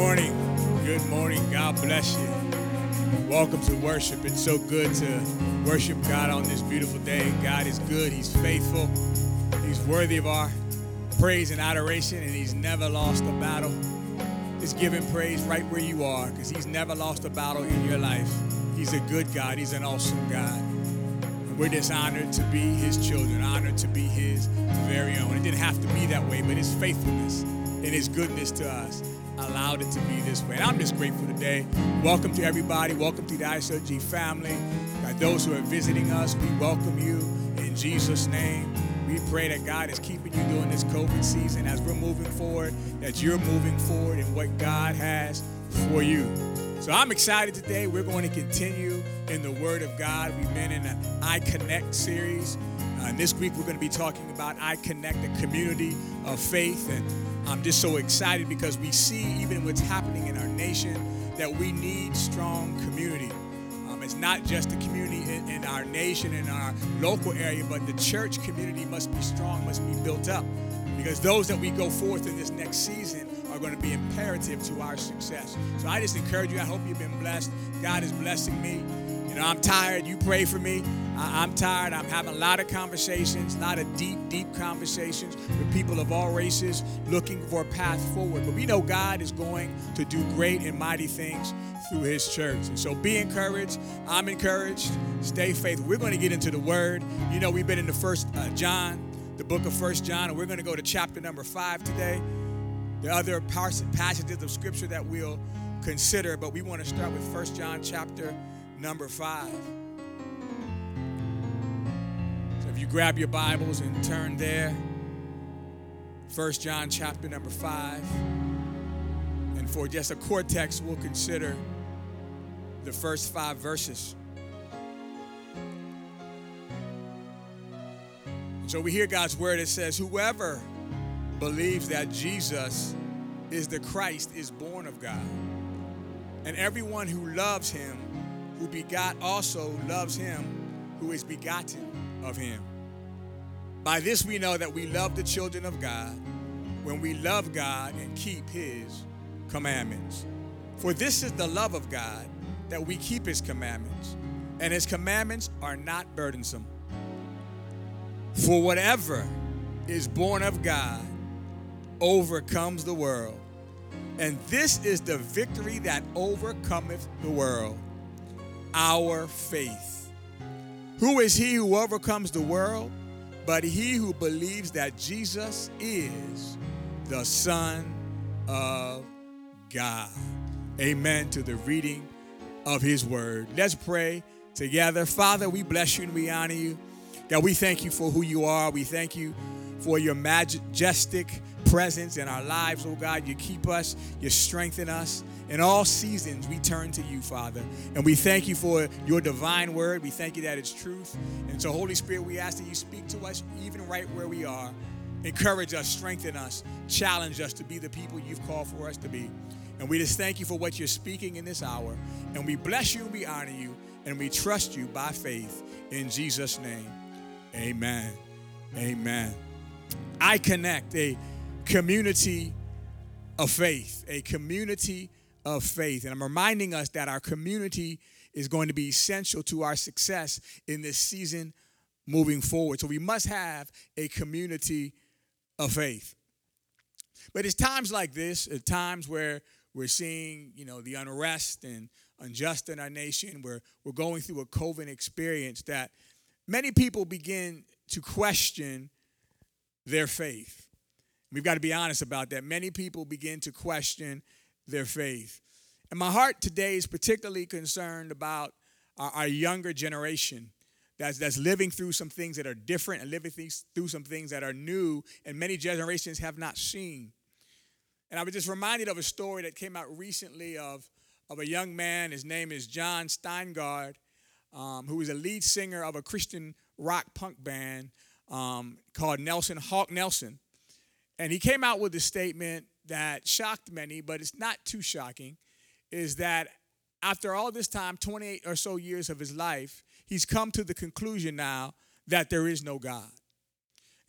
morning. Good morning. God bless you. Welcome to worship. It's so good to worship God on this beautiful day. God is good. He's faithful. He's worthy of our praise and adoration, and He's never lost a battle. Just give Him praise right where you are because He's never lost a battle in your life. He's a good God. He's an awesome God. And we're just honored to be His children, honored to be His very own. It didn't have to be that way, but His faithfulness and His goodness to us allowed it to be this way. And I'm just grateful today. Welcome to everybody. Welcome to the ISOG family. By those who are visiting us, we welcome you in Jesus' name. We pray that God is keeping you during this COVID season as we're moving forward, that you're moving forward in what God has for you. So I'm excited today. We're going to continue in the Word of God. We've been in an I Connect series. Uh, and this week we're going to be talking about I Connect, a community of faith. And I'm just so excited because we see, even what's happening in our nation, that we need strong community. Um, it's not just the community in, in our nation, in our local area, but the church community must be strong, must be built up. Because those that we go forth in this next season are going to be imperative to our success. So I just encourage you. I hope you've been blessed. God is blessing me. Know, I'm tired. You pray for me. I, am tired. I'm having a lot of conversations, a lot of deep, deep conversations with people of all races looking for a path forward. But we know God is going to do great and mighty things through His church. And so be encouraged. I'm encouraged. Stay faithful. We're going to get into the Word. You know, we've been in the first uh, John, the book of First John, and we're going to go to chapter number five today. The other passages of Scripture that we'll consider, but we want to start with First John chapter number five. So if you grab your Bibles and turn there, First John chapter number five. And for just a core text, we'll consider the first five verses. So we hear God's word. It says, Whoever believes that Jesus is the Christ is born of God. And everyone who loves him who begot also loves him who is begotten of him. By this we know that we love the children of God when we love God and keep his commandments. For this is the love of God that we keep his commandments, and his commandments are not burdensome. For whatever is born of God overcomes the world. And this is the victory that overcometh the world our faith. Who is he who overcomes the world? But he who believes that Jesus is the Son of God. Amen to the reading of his word. Let's pray together. Father, we bless you and we honor you. God, we thank you for who you are. We thank you for your majestic presence in our lives, oh God. You keep us, you strengthen us. In all seasons, we turn to you, Father. And we thank you for your divine word. We thank you that it's truth. And so, Holy Spirit, we ask that you speak to us even right where we are. Encourage us, strengthen us, challenge us to be the people you've called for us to be. And we just thank you for what you're speaking in this hour. And we bless you we honor you. And we trust you by faith. In Jesus' name, amen. Amen. I connect a community of faith, a community of faith. And I'm reminding us that our community is going to be essential to our success in this season moving forward. So we must have a community of faith. But it's times like this, at times where we're seeing, you know, the unrest and unjust in our nation, where we're going through a COVID experience that many people begin to question their faith. We've got to be honest about that. Many people begin to question their faith. And my heart today is particularly concerned about our, our younger generation that's, that's living through some things that are different and living through some things that are new and many generations have not seen. And I was just reminded of a story that came out recently of, of a young man. His name is Jon Steingard, um, who is a lead singer of a Christian rock punk band um, called Nelson, Hawk Nelson. And he came out with a statement that shocked many, but it's not too shocking, is that after all this time, 28 or so years of his life, he's come to the conclusion now that there is no God.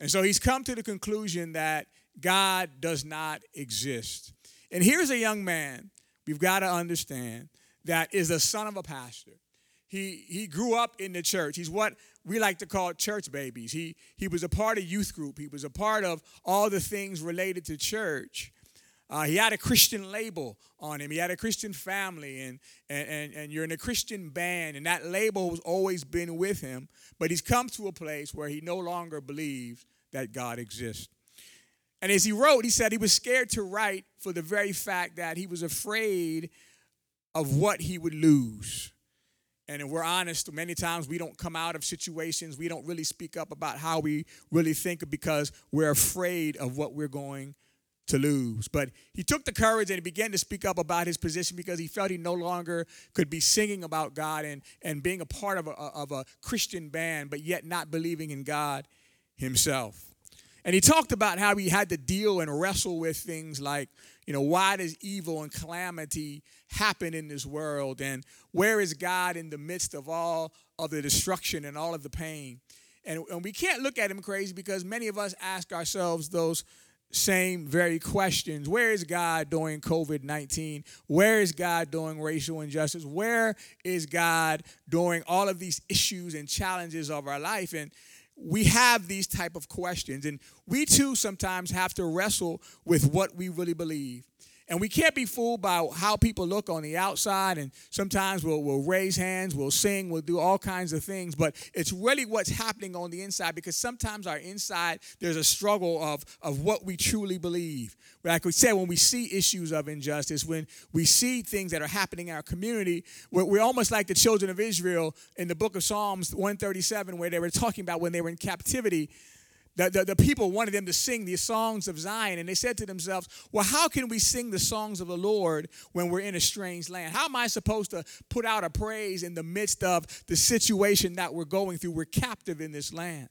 And so he's come to the conclusion that God does not exist. And here's a young man, we've got to understand, that is the son of a pastor. He, he grew up in the church. He's what we like to call church babies. He, he was a part of youth group. He was a part of all the things related to church. Uh, he had a Christian label on him. He had a Christian family, and, and, and, and you're in a Christian band, and that label has always been with him. But he's come to a place where he no longer believes that God exists. And as he wrote, he said he was scared to write for the very fact that he was afraid of what he would lose. And if we're honest, many times we don't come out of situations, we don't really speak up about how we really think because we're afraid of what we're going to lose. But he took the courage and he began to speak up about his position because he felt he no longer could be singing about God and, and being a part of a, of a Christian band, but yet not believing in God himself. And he talked about how he had to deal and wrestle with things like, you know, why does evil and calamity happen in this world? And where is God in the midst of all of the destruction and all of the pain? And, and we can't look at him crazy because many of us ask ourselves those same very questions. Where is God during COVID 19? Where is God during racial injustice? Where is God during all of these issues and challenges of our life? And we have these type of questions and we too sometimes have to wrestle with what we really believe and we can't be fooled by how people look on the outside. And sometimes we'll, we'll raise hands, we'll sing, we'll do all kinds of things. But it's really what's happening on the inside because sometimes our inside, there's a struggle of, of what we truly believe. Like we said, when we see issues of injustice, when we see things that are happening in our community, we're, we're almost like the children of Israel in the book of Psalms 137, where they were talking about when they were in captivity the, the, the, people wanted them to sing these songs of Zion, and they said to themselves, Well, how can we sing the songs of the Lord when we're in a strange land? How am I supposed to put out a praise in the midst of the situation that we're going through? We're captive in this land.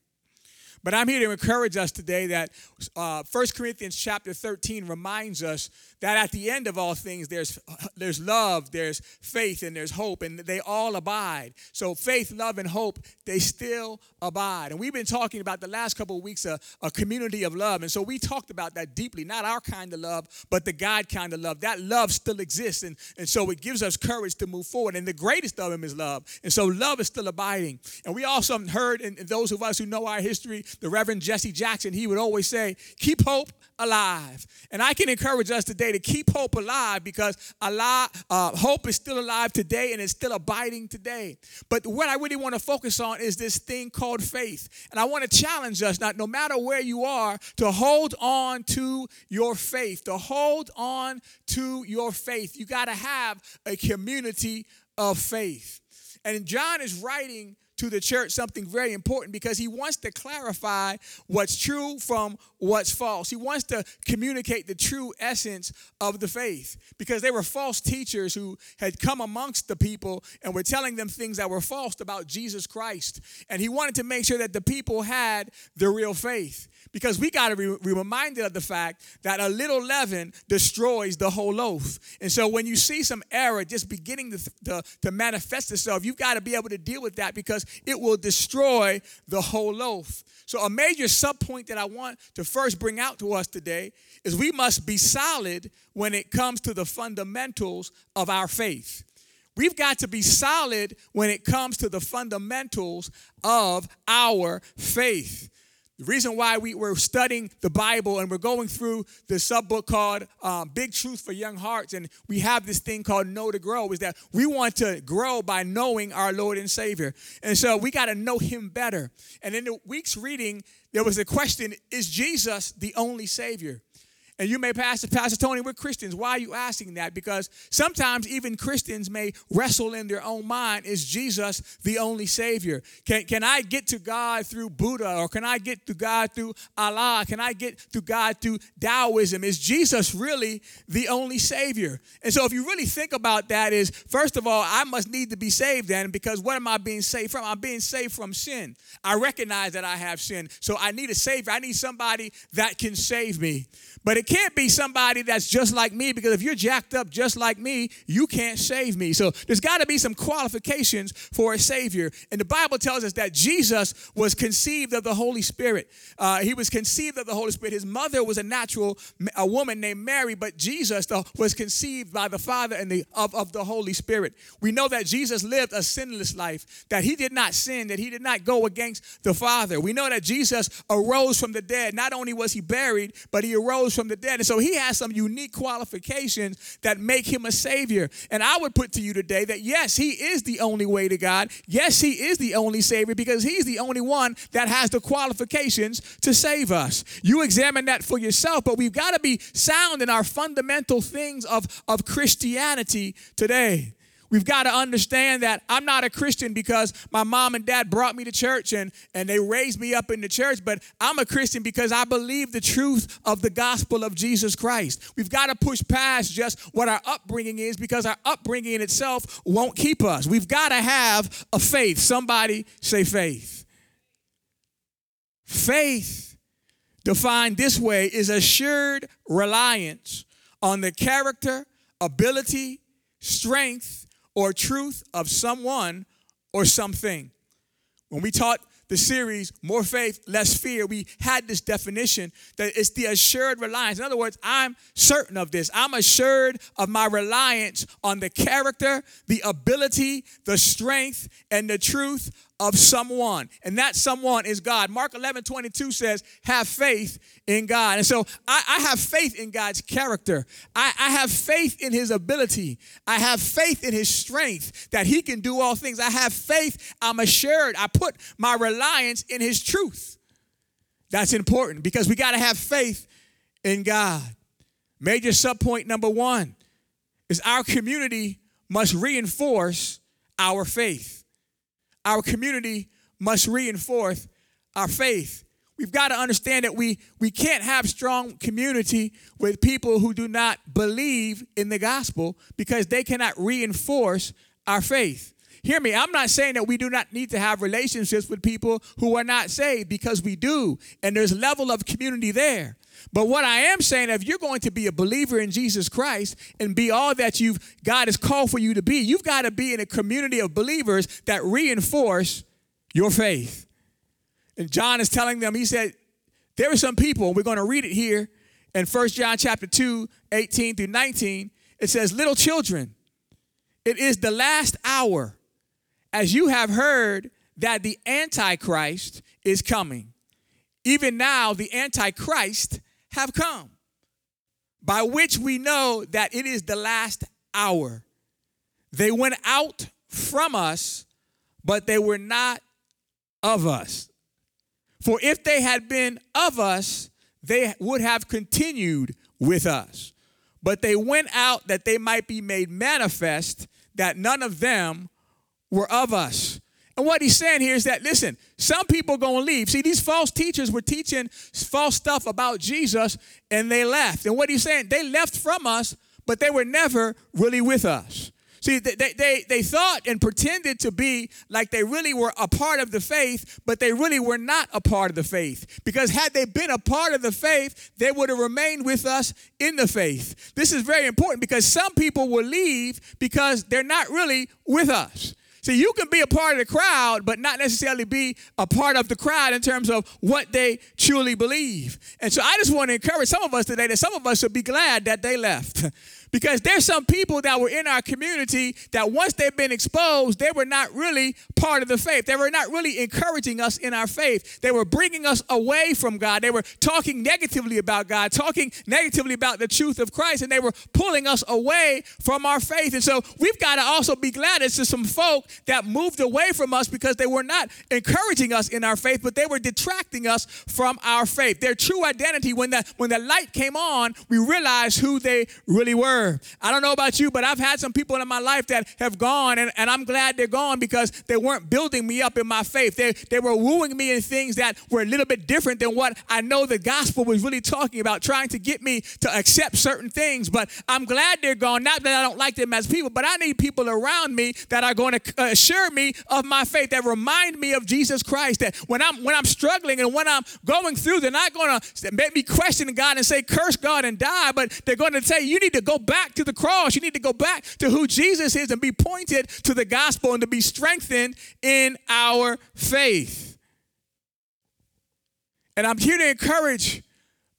But I'm here to encourage us today that uh, 1 Corinthians chapter 13 reminds us that at the end of all things, there's, there's love, there's faith, and there's hope, and they all abide. So faith, love, and hope, they still abide. And we've been talking about the last couple of weeks a, a community of love. And so we talked about that deeply, not our kind of love, but the God kind of love. That love still exists. And, and so it gives us courage to move forward. And the greatest of them is love. And so love is still abiding. And we also heard, and those of us who know our history, the Reverend Jesse Jackson, he would always say, keep hope alive. And I can encourage us today to keep hope alive because alive, uh, hope is still alive today and it's still abiding today. But what I really want to focus on is this thing called faith. And I want to challenge us, not no matter where you are, to hold on to your faith, to hold on to your faith. You got to have a community of faith. And John is writing to the church something very important because he wants to clarify what's true from what's false. He wants to communicate the true essence of the faith because they were false teachers who had come amongst the people and were telling them things that were false about Jesus Christ. And he wanted to make sure that the people had the real faith because we got to be reminded of the fact that a little leaven destroys the whole loaf. And so when you see some error just beginning to, to, to manifest itself, you've got to be able to deal with that because it will destroy the whole loaf. So, a major subpoint that I want to first bring out to us today is we must be solid when it comes to the fundamentals of our faith. We've got to be solid when it comes to the fundamentals of our faith. The reason why we, we're studying the Bible and we're going through the sub book called um, Big Truth for Young Hearts, and we have this thing called Know to Grow, is that we want to grow by knowing our Lord and Savior. And so we got to know Him better. And in the week's reading, there was a question Is Jesus the only Savior? And you may pass the Pastor Tony, we're Christians. Why are you asking that? Because sometimes even Christians may wrestle in their own mind, is Jesus the only Savior? Can, can I get to God through Buddha? Or can I get to God through Allah? Can I get to God through Taoism? Is Jesus really the only Savior? And so if you really think about that is, first of all, I must need to be saved then because what am I being saved from? I'm being saved from sin. I recognize that I have sin. So I need a Savior. I need somebody that can save me. But it can't be somebody that's just like me because if you're jacked up just like me, you can't save me. So there's got to be some qualifications for a Savior. And the Bible tells us that Jesus was conceived of the Holy Spirit. Uh, he was conceived of the Holy Spirit. His mother was a natural, a woman named Mary, but Jesus was conceived by the Father and the, of, of the Holy Spirit. We know that Jesus lived a sinless life, that he did not sin, that he did not go against the Father. We know that Jesus arose from the dead. Not only was he buried, but he arose from the dead. And so he has some unique qualifications that make him a Savior. And I would put to you today that yes, he is the only way to God. Yes, he is the only Savior because he's the only one that has the qualifications to save us. You examine that for yourself, but we've got to be sound in our fundamental things of, of Christianity today. We've got to understand that I'm not a Christian because my mom and dad brought me to church and, and they raised me up in the church, but I'm a Christian because I believe the truth of the gospel of Jesus Christ. We've got to push past just what our upbringing is because our upbringing in itself won't keep us. We've got to have a faith. Somebody say faith. Faith, defined this way, is assured reliance on the character, ability, strength, or truth of someone or something. When we taught the series More Faith, Less Fear, we had this definition that it's the assured reliance. In other words, I'm certain of this. I'm assured of my reliance on the character, the ability, the strength, and the truth of someone, and that someone is God. Mark 11 22 says, Have faith in God. And so I, I have faith in God's character. I, I, have faith in his ability. I have faith in his strength that he can do all things. I have faith. I'm assured. I put my reliance in his truth. That's important because we got to have faith in God. Major subpoint number one is our community must reinforce our faith our community must reinforce our faith. We've got to understand that we, we can't have strong community with people who do not believe in the gospel because they cannot reinforce our faith. Hear me, I'm not saying that we do not need to have relationships with people who are not saved because we do, and there's level of community there. But what I am saying, if you're going to be a believer in Jesus Christ and be all that you've God has called for you to be, you've got to be in a community of believers that reinforce your faith. And John is telling them, he said, there are some people, and we're going to read it here in 1 John chapter 2, 18 through 19. It says, Little children, it is the last hour, as you have heard that the Antichrist is coming. Even now, the Antichrist have come, by which we know that it is the last hour. They went out from us, but they were not of us. For if they had been of us, they would have continued with us. But they went out that they might be made manifest that none of them were of us. And what he's saying here is that, listen, some people going to leave. See, these false teachers were teaching false stuff about Jesus and they left. And what he's saying, they left from us, but they were never really with us. See, they, they, they thought and pretended to be like they really were a part of the faith, but they really were not a part of the faith. Because had they been a part of the faith, they would have remained with us in the faith. This is very important because some people will leave because they're not really with us. See, you can be a part of the crowd, but not necessarily be a part of the crowd in terms of what they truly believe. And so I just want to encourage some of us today that some of us should be glad that they left. Because there's some people that were in our community that once they've been exposed, they were not really part of the faith. They were not really encouraging us in our faith. They were bringing us away from God. They were talking negatively about God, talking negatively about the truth of Christ, and they were pulling us away from our faith. And so we've got to also be glad it's some folk that moved away from us because they were not encouraging us in our faith, but they were detracting us from our faith. Their true identity, when the when the light came on, we realized who they really were. I don't know about you, but I've had some people in my life that have gone, and, and I'm glad they're gone because they weren't building me up in my faith. They, they were wooing me in things that were a little bit different than what I know the gospel was really talking about, trying to get me to accept certain things. But I'm glad they're gone. Not that I don't like them as people, but I need people around me that are going to uh, assure me of my faith, that remind me of Jesus Christ. That when I'm when I'm struggling and when I'm going through, they're not going to make me question God and say curse God and die, but they're going to say you need to go back to the cross. You need to go back to who Jesus is and be pointed to the gospel and to be strengthened in our faith. And I'm here to encourage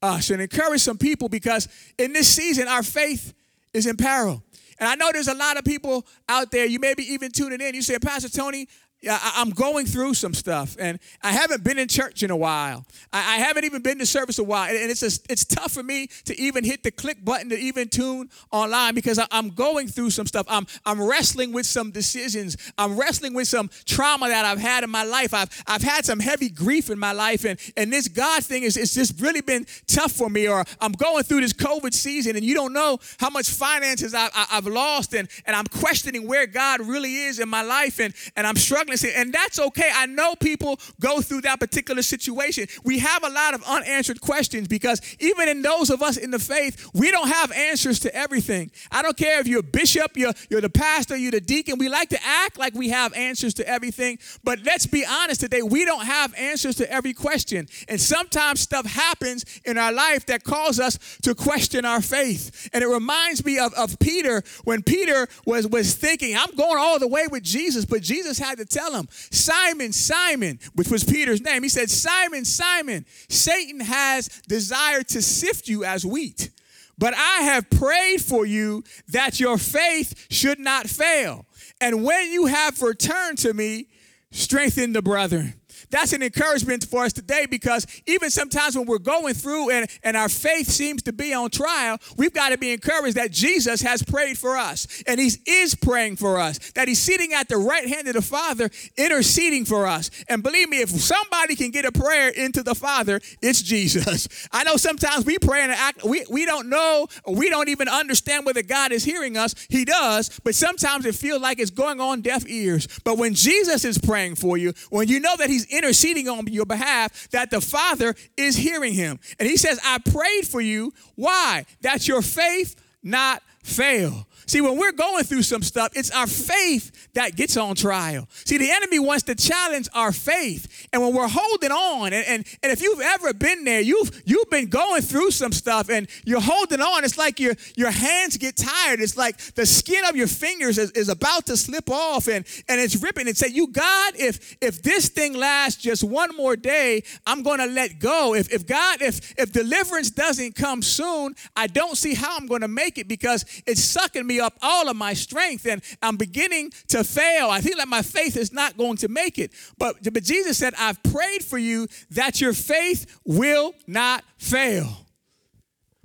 us and encourage some people because in this season, our faith is in peril. And I know there's a lot of people out there, you may be even tuning in. You say, Pastor Tony, I'm going through some stuff, and I haven't been in church in a while. I haven't even been to service a while, and it's it's tough for me to even hit the click button to even tune online because I'm going through some stuff. I'm I'm wrestling with some decisions. I'm wrestling with some trauma that I've had in my life. I've I've had some heavy grief in my life, and and this God thing is it's just really been tough for me. Or I'm going through this COVID season, and you don't know how much finances I, I, I've lost, and and I'm questioning where God really is in my life, and and I'm struggling and that's okay. I know people go through that particular situation. We have a lot of unanswered questions because even in those of us in the faith, we don't have answers to everything. I don't care if you're a bishop, you're, you're the pastor, you're the deacon. We like to act like we have answers to everything. But let's be honest today, we don't have answers to every question. And sometimes stuff happens in our life that calls us to question our faith. And it reminds me of, of Peter when Peter was, was thinking, I'm going all the way with Jesus, but Jesus had to tell him, Simon, Simon, which was Peter's name, he said, Simon, Simon, Satan has desired to sift you as wheat. But I have prayed for you that your faith should not fail. And when you have returned to me, strengthen the brethren that's an encouragement for us today because even sometimes when we're going through and, and our faith seems to be on trial, we've got to be encouraged that Jesus has prayed for us and He is praying for us, that He's sitting at the right hand of the Father interceding for us. And believe me, if somebody can get a prayer into the Father, it's Jesus. I know sometimes we pray and act, we, we don't know, we don't even understand whether God is hearing us. He does, but sometimes it feels like it's going on deaf ears. But when Jesus is praying for you, when you know that He's interceding on your behalf, that the Father is hearing him. And he says, I prayed for you. Why? That your faith not fail. See, when we're going through some stuff, it's our faith that gets on trial. See, the enemy wants to challenge our faith. And when we're holding on, and, and, and if you've ever been there, you've you've been going through some stuff and you're holding on. It's like your, your hands get tired. It's like the skin of your fingers is, is about to slip off and, and it's ripping. And say, You God, if if this thing lasts just one more day, I'm gonna let go. If if God, if if deliverance doesn't come soon, I don't see how I'm gonna make it because it's sucking me me up all of my strength and I'm beginning to fail. I feel like my faith is not going to make it. But, but Jesus said, I've prayed for you that your faith will not fail.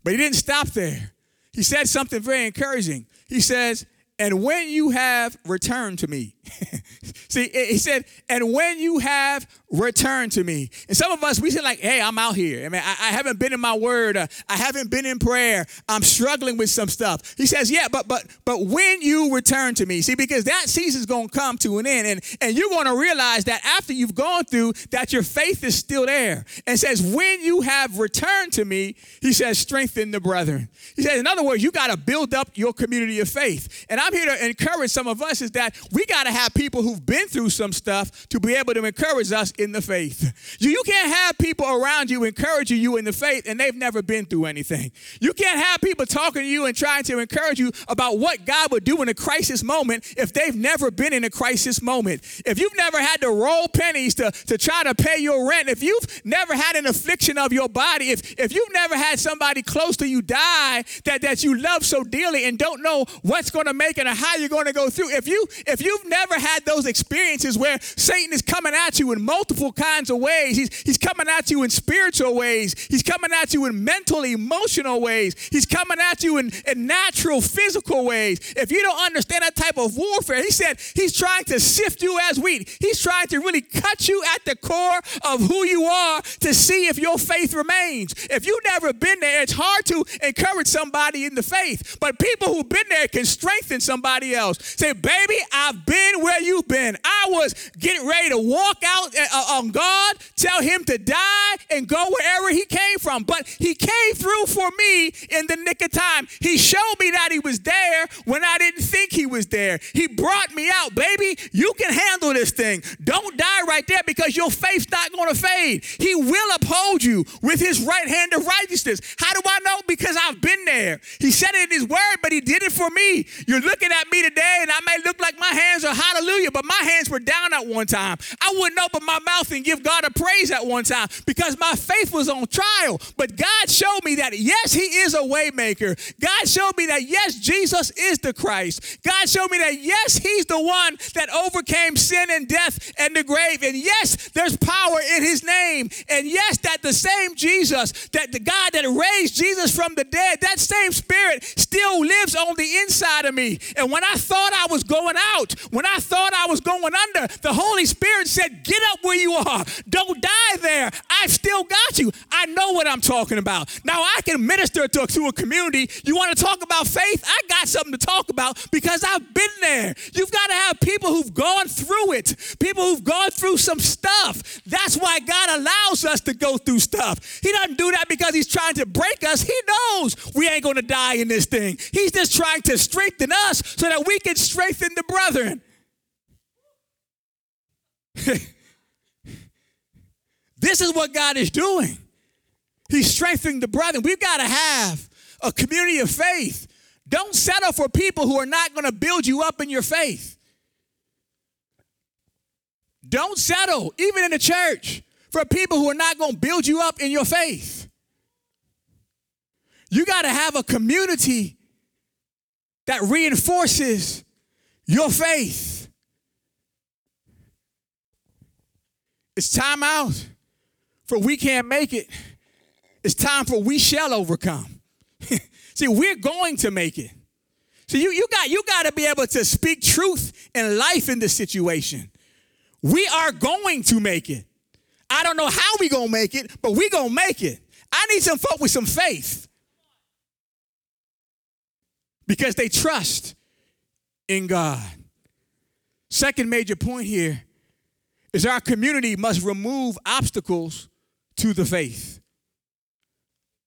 But he didn't stop there. He said something very encouraging. He says, and when you have returned to me. See, he said, and when you have return to me. And some of us, we say like, hey, I'm out here. I mean, I, I haven't been in my word. Uh, I haven't been in prayer. I'm struggling with some stuff. He says, yeah, but but but when you return to me, see, because that season's going to come to an end, and and you're going to realize that after you've gone through, that your faith is still there. And says, when you have returned to me, he says, strengthen the brethren. He says, in other words, you got to build up your community of faith. And I'm here to encourage some of us is that we got to have people who've been through some stuff to be able to encourage us in the faith. You, you can't have people around you encouraging you in the faith and they've never been through anything. You can't have people talking to you and trying to encourage you about what God would do in a crisis moment if they've never been in a crisis moment. If you've never had to roll pennies to, to try to pay your rent, if you've never had an affliction of your body, if, if you've never had somebody close to you die that, that you love so dearly and don't know what's going to make it or how you're going to go through, if you if you've never had those experiences where Satan is coming at you in multiple kinds of ways. He's, he's coming at you in spiritual ways. He's coming at you in mental, emotional ways. He's coming at you in, in natural, physical ways. If you don't understand that type of warfare, he said he's trying to sift you as wheat. He's trying to really cut you at the core of who you are to see if your faith remains. If you've never been there, it's hard to encourage somebody in the faith. But people who've been there can strengthen somebody else. Say, baby, I've been where you've been. I was getting ready to walk out uh, on God, tell him to die and go wherever he came from. But he came through for me in the nick of time. He showed me that he was there when I didn't think he was there. He brought me out, baby. You can handle this thing. Don't die right there because your faith's not going to fade. He will uphold you with his right hand of righteousness. How do I know? Because I've been there. He said it in his word, but he did it for me. You're looking at me today, and I may look like my hands are hallelujah, but my hands were down at one time. I wouldn't open my mouth and give God a praise at one time because my faith was on trial. But God showed me that yes, He is a waymaker. God showed me that yes, Jesus is the Christ. God showed me that yes, He's the one that overcame sin and death and the grave. And yes, there's power in His name. And yes, that the same Jesus, that the God that raised Jesus from the dead, that same Spirit still lives on the inside of me. And when I thought I was going out, when I thought I was going under, the Holy Spirit said, Get up where you are. Don't die there. I've still got you. I know what I'm talking about. Now I can minister to, to a community. You want to talk about faith? I got something to talk about because I've been there. You've got to have people who've gone through it, people who've gone through some stuff. That's why God allows us to go through stuff. He doesn't do that because He's trying to break us. He knows we ain't going to die in this thing. He's just trying to strengthen us so that we can strengthen the brethren. this is what God is doing. He's strengthening the brethren. We've got to have a community of faith. Don't settle for people who are not going to build you up in your faith. Don't settle, even in the church, for people who are not going to build you up in your faith. You got to have a community that reinforces your faith. It's time out for we can't make it. It's time for we shall overcome. See, we're going to make it. So you, you got you got to be able to speak truth and life in this situation. We are going to make it. I don't know how we gonna make it, but we gonna make it. I need some folk with some faith because they trust in God. Second major point here is our community must remove obstacles to the faith.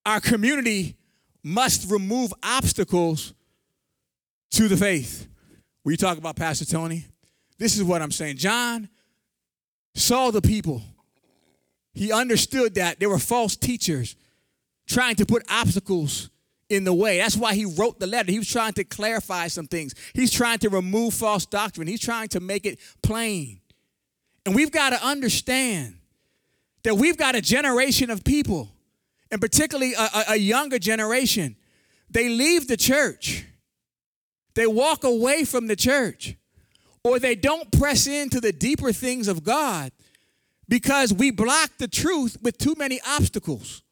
Our community must remove obstacles to the faith. We talk about Pastor Tony. This is what I'm saying. John saw the people. He understood that there were false teachers trying to put obstacles in the way. That's why he wrote the letter. He was trying to clarify some things. He's trying to remove false doctrine. He's trying to make it plain. And we've got to understand that we've got a generation of people, and particularly a, a, younger generation, they leave the church, they walk away from the church, or they don't press into the deeper things of God because we block the truth with too many obstacles.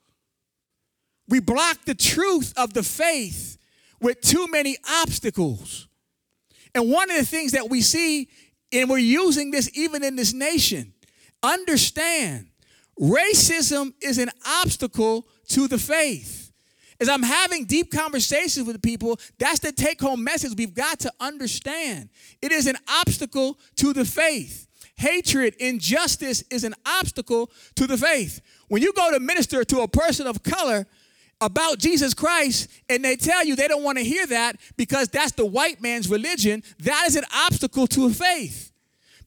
We block the truth of the faith with too many obstacles. And one of the things that we see, and we're using this even in this nation, understand racism is an obstacle to the faith. As I'm having deep conversations with people, that's the take home message we've got to understand. It is an obstacle to the faith. Hatred, injustice is an obstacle to the faith. When you go to minister to a person of color, about Jesus Christ and they tell you they don't want to hear that because that's the white man's religion, that is an obstacle to faith.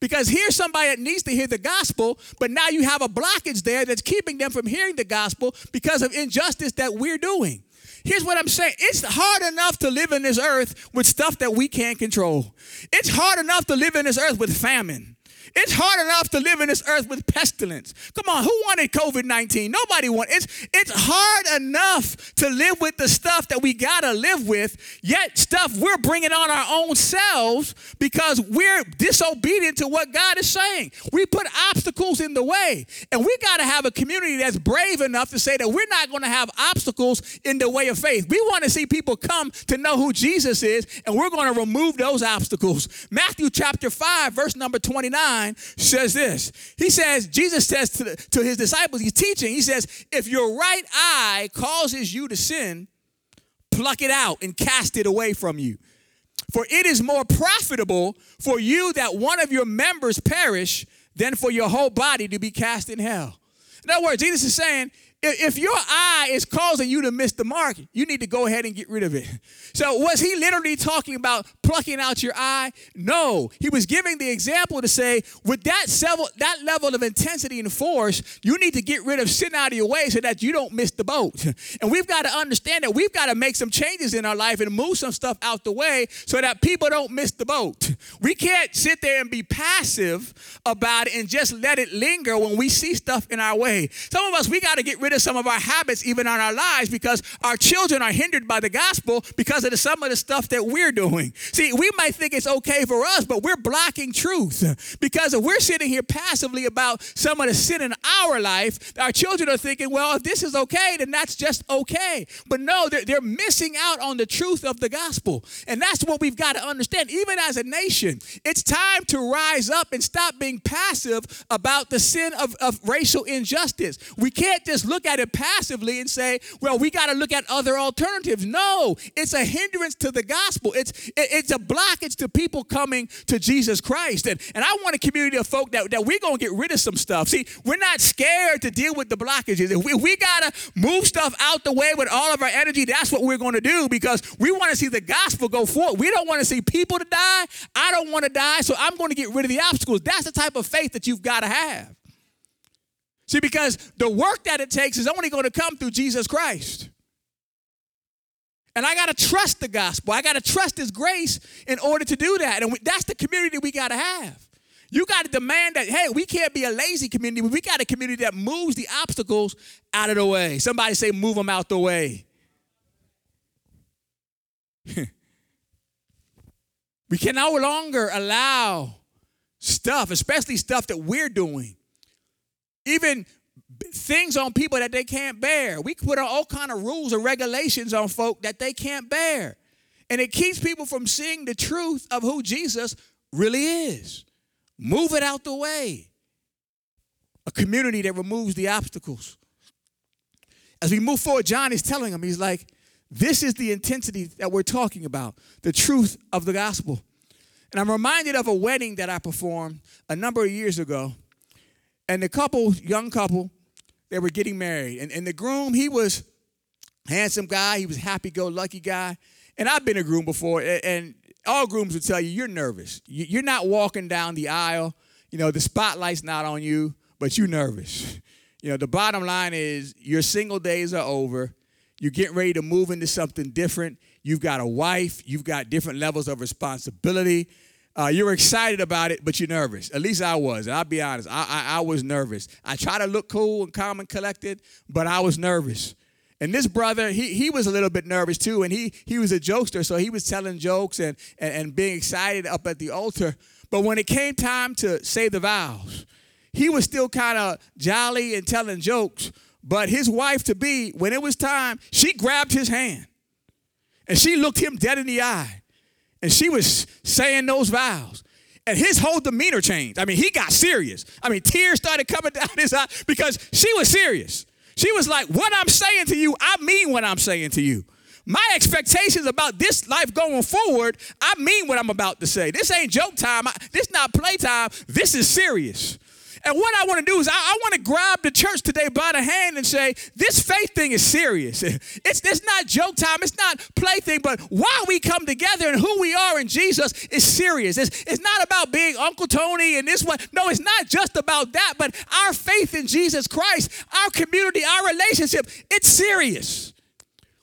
Because here's somebody that needs to hear the gospel, but now you have a blockage there that's keeping them from hearing the gospel because of injustice that we're doing. Here's what I'm saying it's hard enough to live in this earth with stuff that we can't control. It's hard enough to live in this earth with famine. It's hard enough to live in this earth with pestilence. Come on, who wanted COVID 19? Nobody wanted it's it's hard enough to live with the stuff that we gotta live with, yet stuff we're bringing on our own selves because we're disobedient to what God is saying. We put obstacles in the way, and we gotta have a community that's brave enough to say that we're not gonna have obstacles in the way of faith. We wanna see people come to know who Jesus is, and we're gonna remove those obstacles. Matthew chapter 5, verse number 29 9 says this. He says, Jesus says to, the, to his disciples, he's teaching, he says, if your right eye causes you to sin, pluck it out and cast it away from you. For it is more profitable for you that one of your members perish than for your whole body to be cast in hell. In other words, Jesus is saying, if your eye is causing you to miss the mark, you need to go ahead and get rid of it. So, was he literally talking about plucking out your eye? No. He was giving the example to say, with that, several, that level of intensity and force, you need to get rid of sin out of your way so that you don't miss the boat. And we've got to understand that we've got to make some changes in our life and move some stuff out the way so that people don't miss the boat. We can't sit there and be passive about it and just let it linger when we see stuff in our way. Some of us, we got to get rid some of our habits even on our lives because our children are hindered by the gospel because of the, some of the stuff that we're doing. See, we might think it's okay for us, but we're blocking truth because if we're sitting here passively about some of the sin in our life, our children are thinking, well, if this is okay, then that's just okay. But no, they're, they're missing out on the truth of the gospel. And that's what we've got to understand. Even as a nation, it's time to rise up and stop being passive about the sin of, of racial injustice. We can't just look at it passively and say, well, we got to look at other alternatives. No, it's a hindrance to the gospel. It's, it, it's a blockage to people coming to Jesus Christ. And, and I want a community of folk that, that we're going to get rid of some stuff. See, we're not scared to deal with the blockages. If we, we got to move stuff out the way with all of our energy, that's what we're going to do because we want to see the gospel go forward. We don't want to see people to die. I don't want to die, so I'm going to get rid of the obstacles. That's the type of faith that you've got to have. See, because the work that it takes is only going to come through Jesus Christ. And I got to trust the gospel. I got to trust his grace in order to do that. And we, that's the community we got to have. You got to demand that, hey, we can't be a lazy community. We got a community that moves the obstacles out of the way. Somebody say, move them out the way. we can no longer allow stuff, especially stuff that we're doing, even things on people that they can't bear. We put all kind of rules and regulations on folk that they can't bear. And it keeps people from seeing the truth of who Jesus really is. Move it out the way. A community that removes the obstacles. As we move forward, John is telling them, he's like, this is the intensity that we're talking about, the truth of the gospel. And I'm reminded of a wedding that I performed a number of years ago. And the couple, young couple, they were getting married. And, and the groom, he was handsome guy, he was happy-go-lucky guy. And I've been a groom before, and all grooms would tell you you're nervous. You're not walking down the aisle. You know, the spotlight's not on you, but you're nervous. You know, the bottom line is your single days are over. You're getting ready to move into something different. You've got a wife. You've got different levels of responsibility. Uh, you're excited about it, but you're nervous. At least I was. I'll be honest, I, I, I was nervous. I try to look cool and calm and collected, but I was nervous. And this brother, he, he was a little bit nervous too, and he, he was a jokester, so he was telling jokes and, and, and being excited up at the altar. But when it came time to say the vows, he was still kind of jolly and telling jokes. But his wife to be, when it was time, she grabbed his hand and she looked him dead in the eye and she was saying those vows. And his whole demeanor changed. I mean, he got serious. I mean, tears started coming down his eye because she was serious. She was like, What I'm saying to you, I mean what I'm saying to you. My expectations about this life going forward, I mean what I'm about to say. This ain't joke time. This not play time. This is serious. And what I want to do is I, I want to grab the church today by the hand and say, this faith thing is serious. It's, it's not joke time, it's not plaything, but why we come together and who we are in Jesus is serious. It's, it's not about being Uncle Tony and this one. No, it's not just about that, but our faith in Jesus Christ, our community, our relationship, it's serious.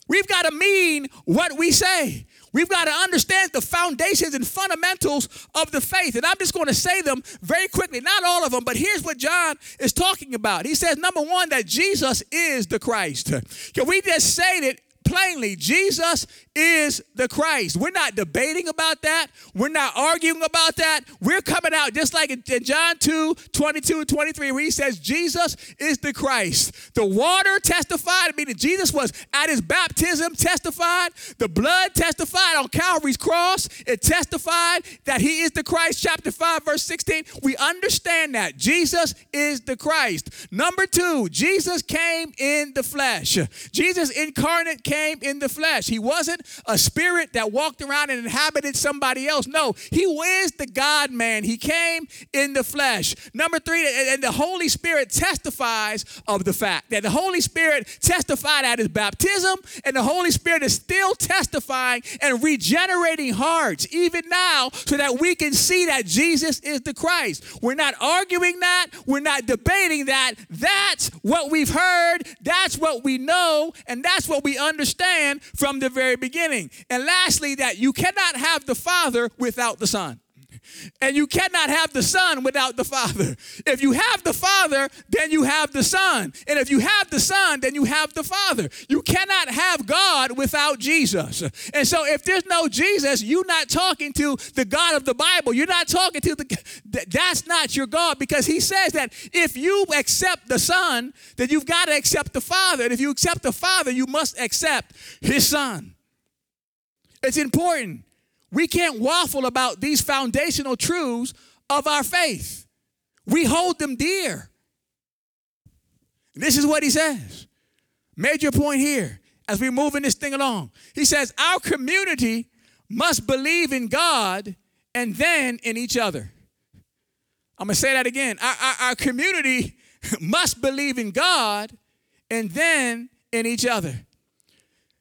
We've got to mean what we say. We've got to understand the foundations and fundamentals of the faith. And I'm just going to say them very quickly. Not all of them, but here's what John is talking about. He says, number one, that Jesus is the Christ. Can we just say it plainly? Jesus is the Christ. We're not debating about that. We're not arguing about that. We're coming out just like in John 2 22 23, where he says, Jesus is the Christ. The water testified, meaning Jesus was at his baptism, testified. The blood testified on Calvary's cross. It testified that he is the Christ. Chapter 5, verse 16. We understand that Jesus is the Christ. Number two, Jesus came in the flesh. Jesus incarnate came in the flesh. He wasn't a spirit that walked around and inhabited somebody else. No, he is the God man. He came in the flesh. Number three, and the Holy Spirit testifies of the fact that the Holy Spirit testified at his baptism, and the Holy Spirit is still testifying and regenerating hearts even now so that we can see that Jesus is the Christ. We're not arguing that, we're not debating that. That's what we've heard, that's what we know, and that's what we understand from the very beginning. And lastly, that you cannot have the Father without the Son. And you cannot have the Son without the Father. If you have the Father, then you have the Son. And if you have the Son, then you have the Father. You cannot have God without Jesus. And so if there's no Jesus, you're not talking to the God of the Bible. You're not talking to the that's not your God because he says that if you accept the Son, then you've got to accept the Father. And if you accept the Father, you must accept his Son. It's important. We can't waffle about these foundational truths of our faith. We hold them dear. This is what he says. Major point here as we're moving this thing along. He says, Our community must believe in God and then in each other. I'm going to say that again. Our, our, our, community must believe in God and then in each other.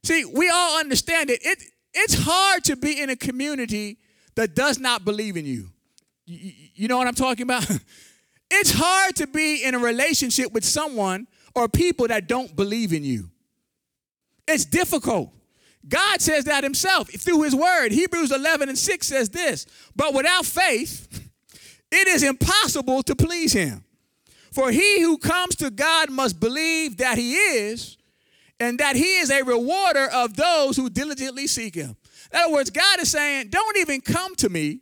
See, we all understand it. it it's hard to be in a community that does not believe in you. You, you know what I'm talking about? it's hard to be in a relationship with someone or people that don't believe in you. It's difficult. God says that himself through his word. Hebrews 11 and 6 says this But without faith, it is impossible to please him. For he who comes to God must believe that he is, and that he is a rewarder of those who diligently seek him. In other words, God is saying, don't even come to me.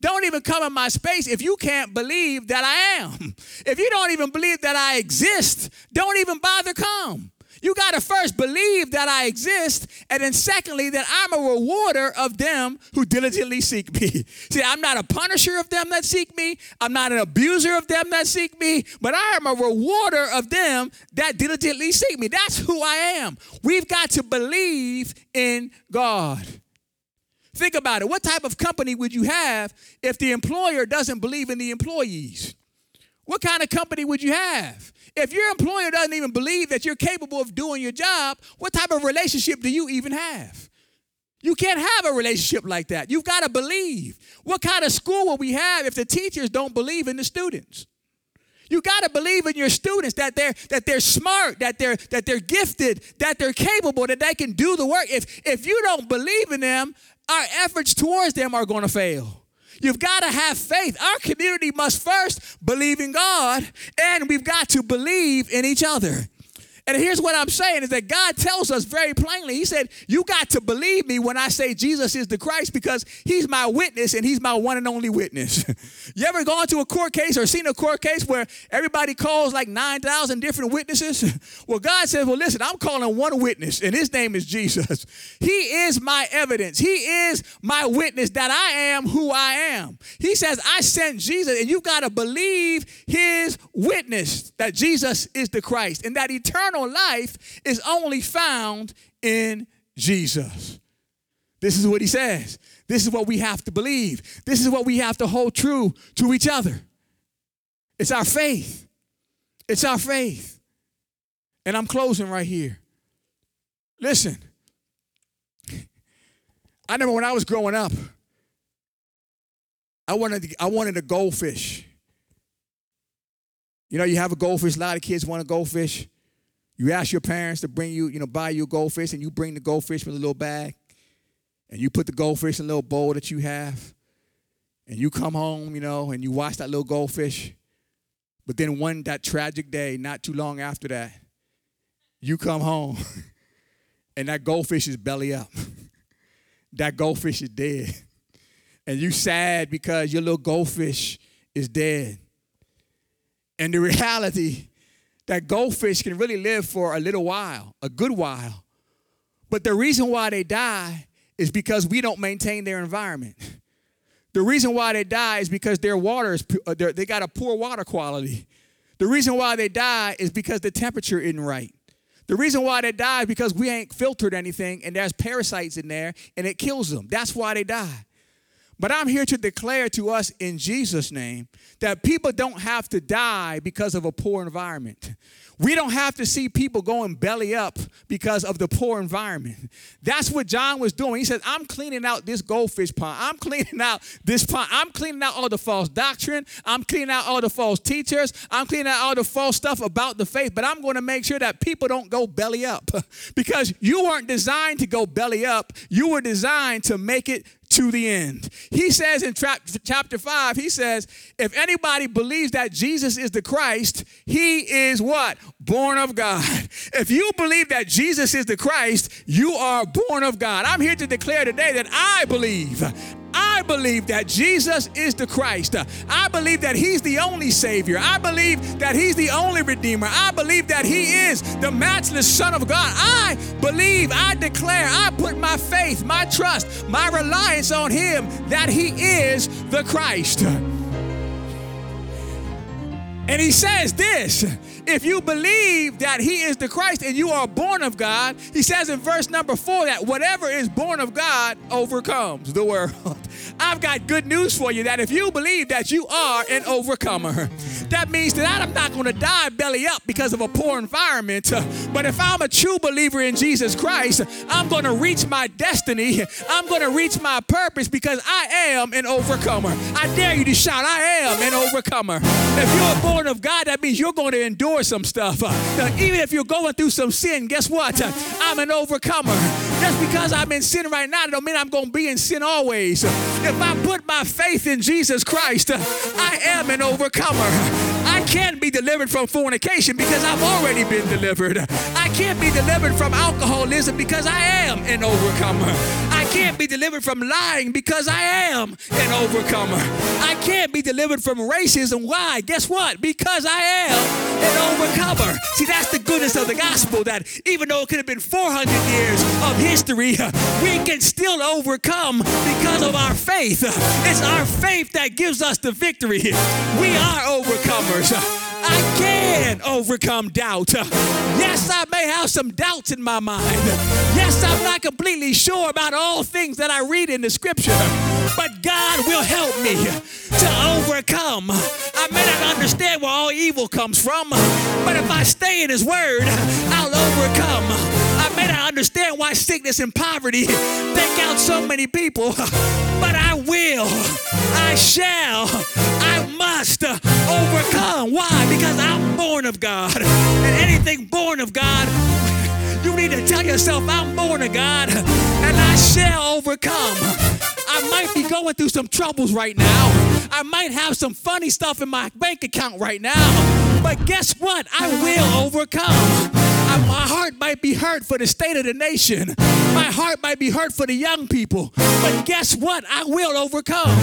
Don't even come in my space if you can't believe that I am. If you don't even believe that I exist, don't even bother come. You got to first believe that I exist, and then secondly, that I'm a rewarder of them who diligently seek me. See, I'm not a punisher of them that seek me, I'm not an abuser of them that seek me, but I am a rewarder of them that diligently seek me. That's who I am. We've got to believe in God. Think about it. What type of company would you have if the employer doesn't believe in the employees? What kind of company would you have? If your employer doesn't even believe that you're capable of doing your job, what type of relationship do you even have? You can't have a relationship like that. You've got to believe. What kind of school will we have if the teachers don't believe in the students? You got to believe in your students that they're that they're smart, that they're that they're gifted, that they're capable, that they can do the work. If if you don't believe in them, our efforts towards them are going to fail. You've got to have faith. Our community must first believe in God, and we've got to believe in each other. And here's what I'm saying is that God tells us very plainly. He said, You got to believe me when I say Jesus is the Christ because he's my witness and he's my one and only witness. you ever gone to a court case or seen a court case where everybody calls like 9,000 different witnesses? well, God says, Well, listen, I'm calling one witness and his name is Jesus. He is my evidence, he is my witness that I am who I am. He says, I sent Jesus, and you've got to believe his witness that Jesus is the Christ and that eternal eternal life is only found in Jesus. This is what he says. This is what we have to believe. This is what we have to hold true to each other. It's our faith. It's our faith. And I'm closing right here. Listen, I remember when I was growing up, I wanted, I wanted a goldfish. You know, you have a goldfish, a lot of kids want a goldfish. You ask your parents to bring you, you know, buy you a goldfish, and you bring the goldfish with a little bag, and you put the goldfish in a little bowl that you have, and you come home, you know, and you watch that little goldfish. But then one that tragic day, not too long after that, you come home, and that goldfish is belly up. that goldfish is dead. And you sad because your little goldfish is dead. And the reality that goldfish can really live for a little while, a good while. But the reason why they die is because we don't maintain their environment. The reason why they die is because their water is uh, they got a poor water quality. The reason why they die is because the temperature isn't right. The reason why they die is because we ain't filtered anything and there's parasites in there and it kills them. That's why they die. But I'm here to declare to us in Jesus' name that people don't have to die because of a poor environment. We don't have to see people going belly up because of the poor environment. That's what John was doing. He said, I'm cleaning out this goldfish pond. I'm cleaning out this pond. I'm cleaning out all the false doctrine. I'm cleaning out all the false teachers. I'm cleaning out all the false stuff about the faith. But I'm going to make sure that people don't go belly up because you weren't designed to go belly up. You were designed to make it to the end. He says in tra- chapter 5, he says, if anybody believes that Jesus is the Christ, he is what? Born of God. If you believe that Jesus is the Christ, you are born of God. I'm here to declare today that I believe I believe that Jesus is the Christ. I believe that He's the only Savior. I believe that He's the only Redeemer. I believe that He is the matchless Son of God. I believe, I declare, I put my faith, my trust, my reliance on Him that He is the Christ. And He says this if you believe that he is the Christ and you are born of God, he says in verse number four that whatever is born of God overcomes the world. I've got good news for you that if you believe that you are an overcomer, that means that I'm not going to die belly up because of a poor environment. But if I'm a true believer in Jesus Christ, I'm going to reach my destiny. I'm going to reach my purpose because I am an overcomer. I dare you to shout, I am an overcomer. If you're born of God, that means you're going to endure some stuff. even if you're going through some sin, guess what? I'm an overcomer. Just because I'm in sin right now, it don't mean I'm going to be in sin always. If I put my faith in Jesus Christ, I am an overcomer. I can't be delivered from fornication because I've already been delivered. I can't be delivered from alcoholism because I am an overcomer. I can't be delivered from lying because I am an overcomer. I can't be delivered from racism. Why? Guess what? Because I am an overcomer. See, that's the goodness of the gospel that even though it could have been 400 years of history, we can still overcome because of our faith. It's our faith that gives us the victory. We are overcomers. I can overcome doubt. Yes, I may have some doubts in my mind. Yes, I'm not completely sure about all things that I read in the scripture, but God will help me to overcome. I may not understand where all evil comes from, but if I stay in His Word, I'll overcome. I may not understand why sickness and poverty take out so many people, but I will, I shall, I must overcome. Why? Because I'm born of God. And anything born of God, you need to tell yourself, I'm born of God and I shall overcome. I might be going through some troubles right now. I might have some funny stuff in my bank account right now. But guess what? I will overcome. I, my heart might be hurt for the state of the nation. My heart might be hurt for the young people. But guess what? I will overcome.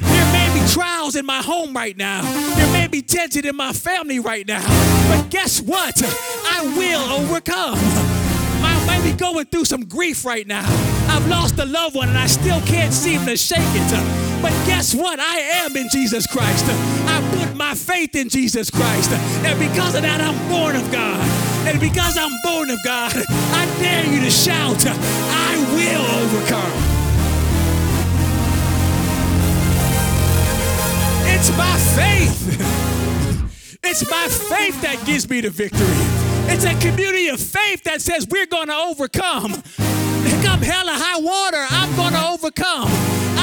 There may be trials in my home right now. There may be tension in my family right now. But guess what? I will overcome. I might be going through some grief right now. I've lost a loved one and I still can't seem to shake it. But guess what? I am in Jesus Christ. I put my faith in Jesus Christ. And because of that, I'm born of God. And because I'm born of God, I dare you to shout, I will overcome. It's my faith. It's my faith that gives me the victory. It's a community of faith that says we're going to overcome. Come hell or high water, I'm going to overcome.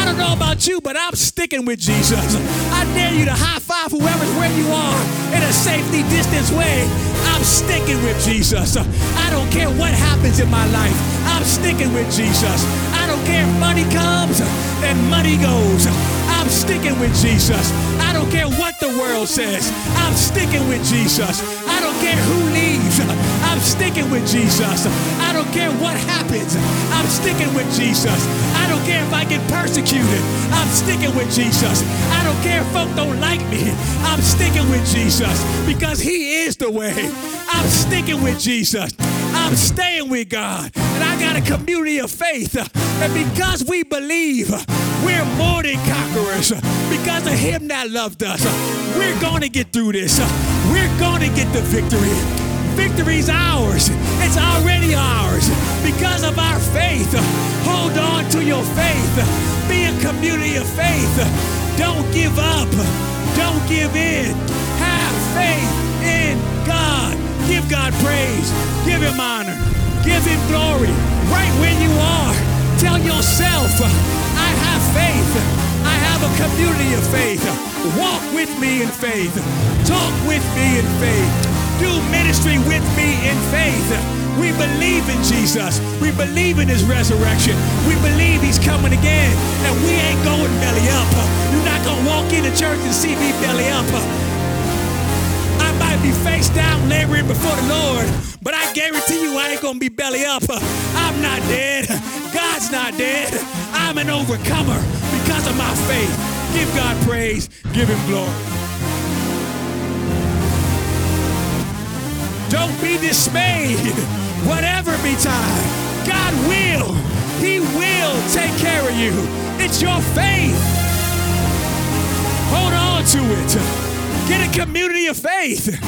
I don't know about you, but I'm sticking with Jesus. I dare you to high five whoever's where you are in a safety distance way. I'm sticking with Jesus. I don't care what happens in my life. I'm sticking with Jesus. I don't care if money comes and money goes. I'm sticking with Jesus. I don't care what the world says. I'm sticking with Jesus. I don't care who leaves. I'm sticking with Jesus. I don't care what happens. I'm sticking with Jesus. I don't care if I get persecuted. I'm sticking with Jesus. I don't care if folk don't like me. I'm sticking with Jesus because He is the way. I'm sticking with Jesus. I'm staying with God. And I got a community of faith. And because we believe, we're more than conquerors. Because of Him that loved us, we're going to get through this. We're going to get the victory. Victory's ours. It's already ours because of our faith. Hold on to your faith. Be a community of faith. Don't give up. Don't give in. Have faith in God. Give God praise. Give Him honor. Give Him glory. Right where you are. Tell yourself, I have faith. I have a community of faith. Walk with me in faith. Talk with me in faith. Do ministry with me in faith. We believe in Jesus. We believe in his resurrection. We believe he's coming again. And we ain't going belly up. You're not going to walk into church and see me belly up. I might be face down laboring before the Lord, but I guarantee you I ain't going to be belly up. I'm not dead. God's not dead. I'm an overcomer because of my faith. Give God praise. Give him glory. Don't be dismayed. Whatever be time, God will. He will take care of you. It's your faith. Hold on to it. Get a community of faith.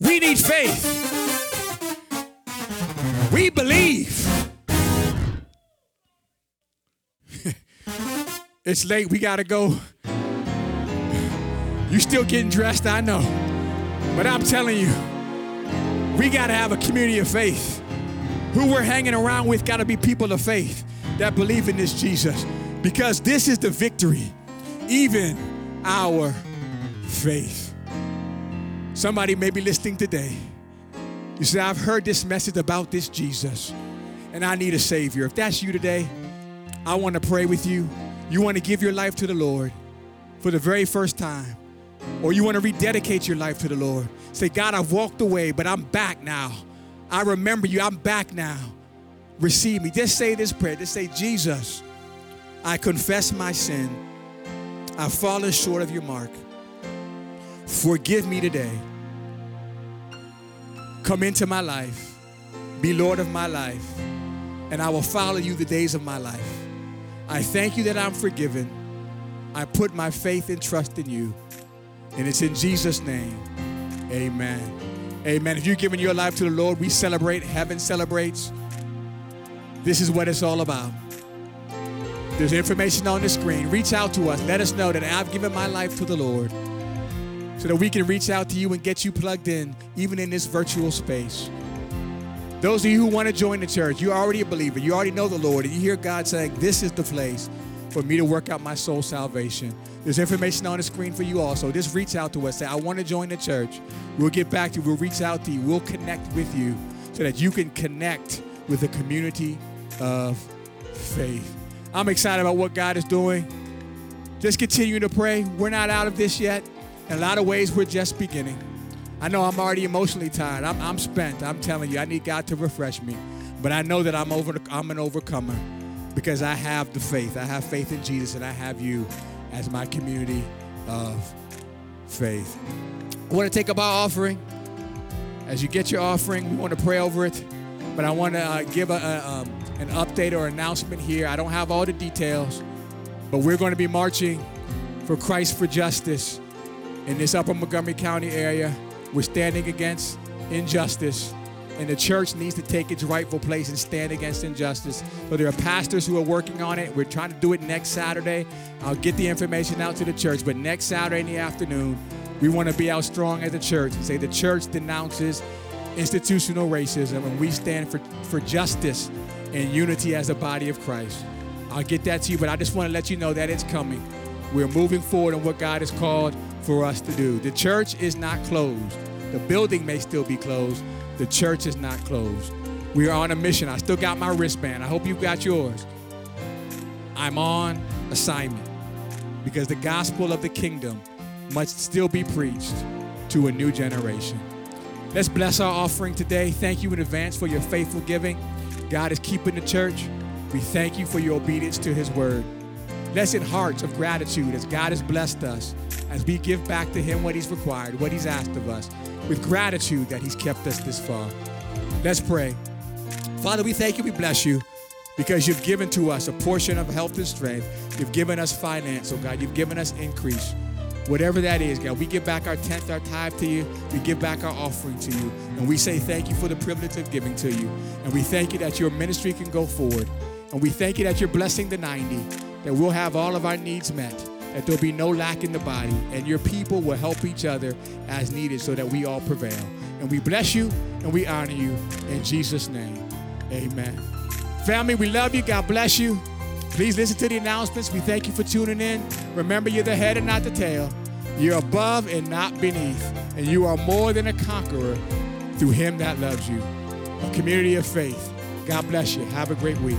we need faith. We believe. it's late. We got to go. You still getting dressed, I know. But I'm telling you, we got to have a community of faith. Who we're hanging around with got to be people of faith that believe in this Jesus. Because this is the victory, even our faith. Somebody may be listening today. You say, I've heard this message about this Jesus, and I need a Savior. If that's you today, I want to pray with you. You want to give your life to the Lord for the very first time, or you want to rededicate your life to the Lord. Say, God, I've walked away, but I'm back now. I remember you. I'm back now. Receive me. Just say this prayer. Just say, Jesus, I confess my sin. I've fallen short of your mark. Forgive me today. Come into my life. Be Lord of my life. And I will follow you the days of my life. I thank you that I'm forgiven. I put my faith and trust in you. And it's in Jesus' name. Amen. Amen. If you've given your life to the Lord, we celebrate. Heaven celebrates. This is what it's all about. There's information on the screen. Reach out to us. Let us know that I've given my life to the Lord so that we can reach out to you and get you plugged in, even in this virtual space. Those of you who want to join the church, you're already a believer, you already know the Lord, and you hear God saying, This is the place for me to work out my soul salvation. There's information on the screen for you also. Just reach out to us. Say, I want to join the church. We'll get back to you. We'll reach out to you. We'll connect with you so that you can connect with a community of faith. I'm excited about what God is doing. Just continue to pray. We're not out of this yet. In a lot of ways, we're just beginning. I know I'm already emotionally tired. I'm, I'm spent. I'm telling you, I need God to refresh me. But I know that I'm over. I'm an overcomer because I have the faith. I have faith in Jesus, and I have you as my community of faith. I want to take up our offering. As you get your offering, we want to pray over it. But I want to uh, give a, a, um, an update or announcement here. I don't have all the details, but we're going to be marching for Christ for Justice in this upper Montgomery County area. We're standing against injustice, and the church needs to take its rightful place and stand against injustice. So there are pastors who are working on it. We're trying to do it next Saturday. I'll get the information out to the church, but next Saturday in the afternoon, we want to be out strong as a church and say the church denounces institutional racism and we stand for, for justice and unity as a body of Christ. I'll get that to you, but I just want to let you know that it's coming. We're moving forward on what God has called for us to do. The church is not closed. The building may still be closed. The church is not closed. We are on a mission. I still got my wristband. I hope you've got yours. I'm on assignment because the gospel of the kingdom must still be preached to a new generation. Let's bless our offering today. Thank you in advance for your faithful giving. God is keeping the church. We thank you for your obedience to his word. Let's hearts of gratitude as God has blessed us, as we give back to him what he's required, what he's asked of us, with gratitude that he's kept us this far. Let's pray. Father, we thank you, we bless you because you've given to us a portion of health and strength. You've given us finance, oh God. You've given us increase. Whatever that is, God, we give back our tenth, our tithe to you. We give back our offering to you. And we say thank you for the privilege of giving to you. And we thank you that your ministry can go forward. And we thank you that you're blessing the 90, that we'll have all of our needs met, that there'll be no lack in the body, and your people will help each other as needed so that we all prevail. And we bless you and we honor you in Jesus' name. Amen. Family, we love you. God bless you. Please listen to the announcements. We thank you for tuning in. Remember, you're the head and not the tail. You're above and not beneath. And you are more than a conqueror through him that loves you. A community of faith. God bless you. Have a great week.